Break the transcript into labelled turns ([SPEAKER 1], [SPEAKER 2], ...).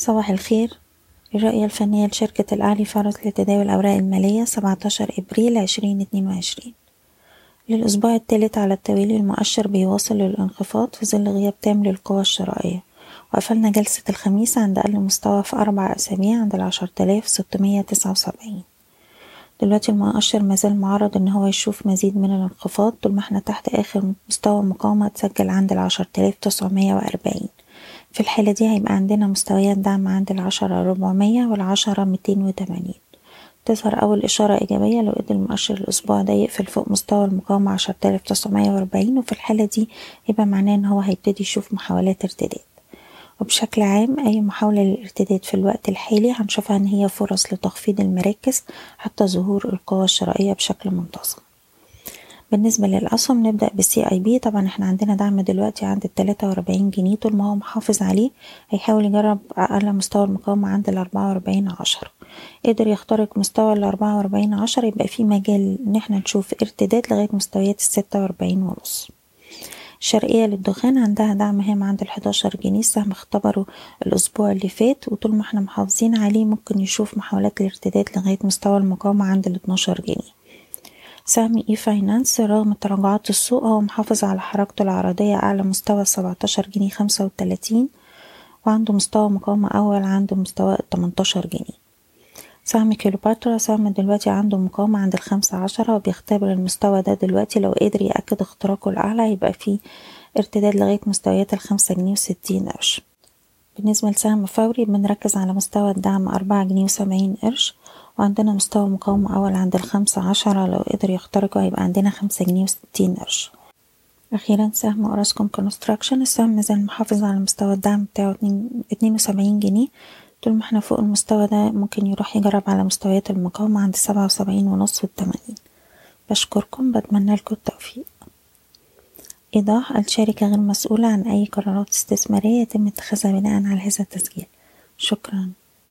[SPEAKER 1] صباح الخير. الرؤية الفنية لشركة الأهلي فرص لتداول الأوراق المالية 17 إبريل 2022 للأسبوع الثالث على التوالي المؤشر بيواصل الانخفاض في ظل غياب تام للقوى الشرائية. وقفلنا جلسة الخميس عند أقل مستوى في أربع أسابيع عند العشرة آلاف ستمية تسعة وسبعين. دلوقتي المؤشر مازال معرض إن هو يشوف مزيد من الانخفاض طول ما إحنا تحت آخر مستوى مقاومة اتسجل عند العشرة آلاف تسعمية وأربعين. في الحالة دي هيبقى عندنا مستويات دعم عند العشرة ربعمية والعشرة ميتين وتمانين. تظهر أول إشارة إيجابية لو قدر المؤشر الأسبوع ده يقفل فوق مستوى المقاومة عشرة آلاف تسعمية وأربعين وفي الحالة دي يبقى معناه إن هو هيبتدي يشوف محاولات ارتداد. وبشكل عام أي محاولة للارتداد في الوقت الحالي هنشوفها إن هي فرص لتخفيض المراكز حتى ظهور القوى الشرائية بشكل منتظم. بالنسبة للأسهم نبدأ بالسي اي بي طبعا إحنا عندنا دعم دلوقتي عند التلاتة وأربعين جنيه طول ما هو محافظ عليه هيحاول يجرب أقل مستوى المقاومة عند الأربعة وأربعين عشرة. قدر يخترق مستوى الأربعة وأربعين عشرة يبقى في مجال إن إحنا نشوف ارتداد لغاية مستويات الستة وأربعين ونص. الشرقية للدخان عندها دعم هام عند الحداشر جنيه السهم اختبره الأسبوع اللي فات وطول ما إحنا محافظين عليه ممكن يشوف محاولات الارتداد لغاية مستوى المقاومة عند الاتناشر جنيه. سهم e-finance رغم تراجعات السوق هو محافظ على حركته العرضية أعلى مستوى سبعتاشر جنيه خمسة وتلاتين وعنده مستوى مقاومة أول عنده مستوى التمنتاشر جنيه. سهم كيلوباترا سهم دلوقتي عنده مقاومة عند الخمسة عشرة وبيختبر المستوى ده دلوقتي. لو قدر يأكد اختراقه الأعلى هيبقى فيه ارتداد لغاية مستويات الخمسة جنيه وستين قرش. بالنسبة لسهم فوري بنركز على مستوى الدعم أربعة جنيه وسبعين قرش وعندنا مستوى مقاومة أول عند الخمسة عشرة لو قدر يخترقه هيبقى عندنا خمسة جنيه وستين قرش. أخيرا سهم Orascom Construction السهم مازال محافظ على مستوى الدعم بتاعه اتنين وسبعين جنيه. طول ما إحنا فوق المستوى ده ممكن يروح يجرب على مستويات المقاومة عند سبعة وسبعين ونص والتمانين بشكركم بتمنى لكم التوفيق. إيضاح الشركة غير مسؤولة عن أي قرارات استثمارية يتم اتخاذها بناء على هذا التسجيل. شكرا.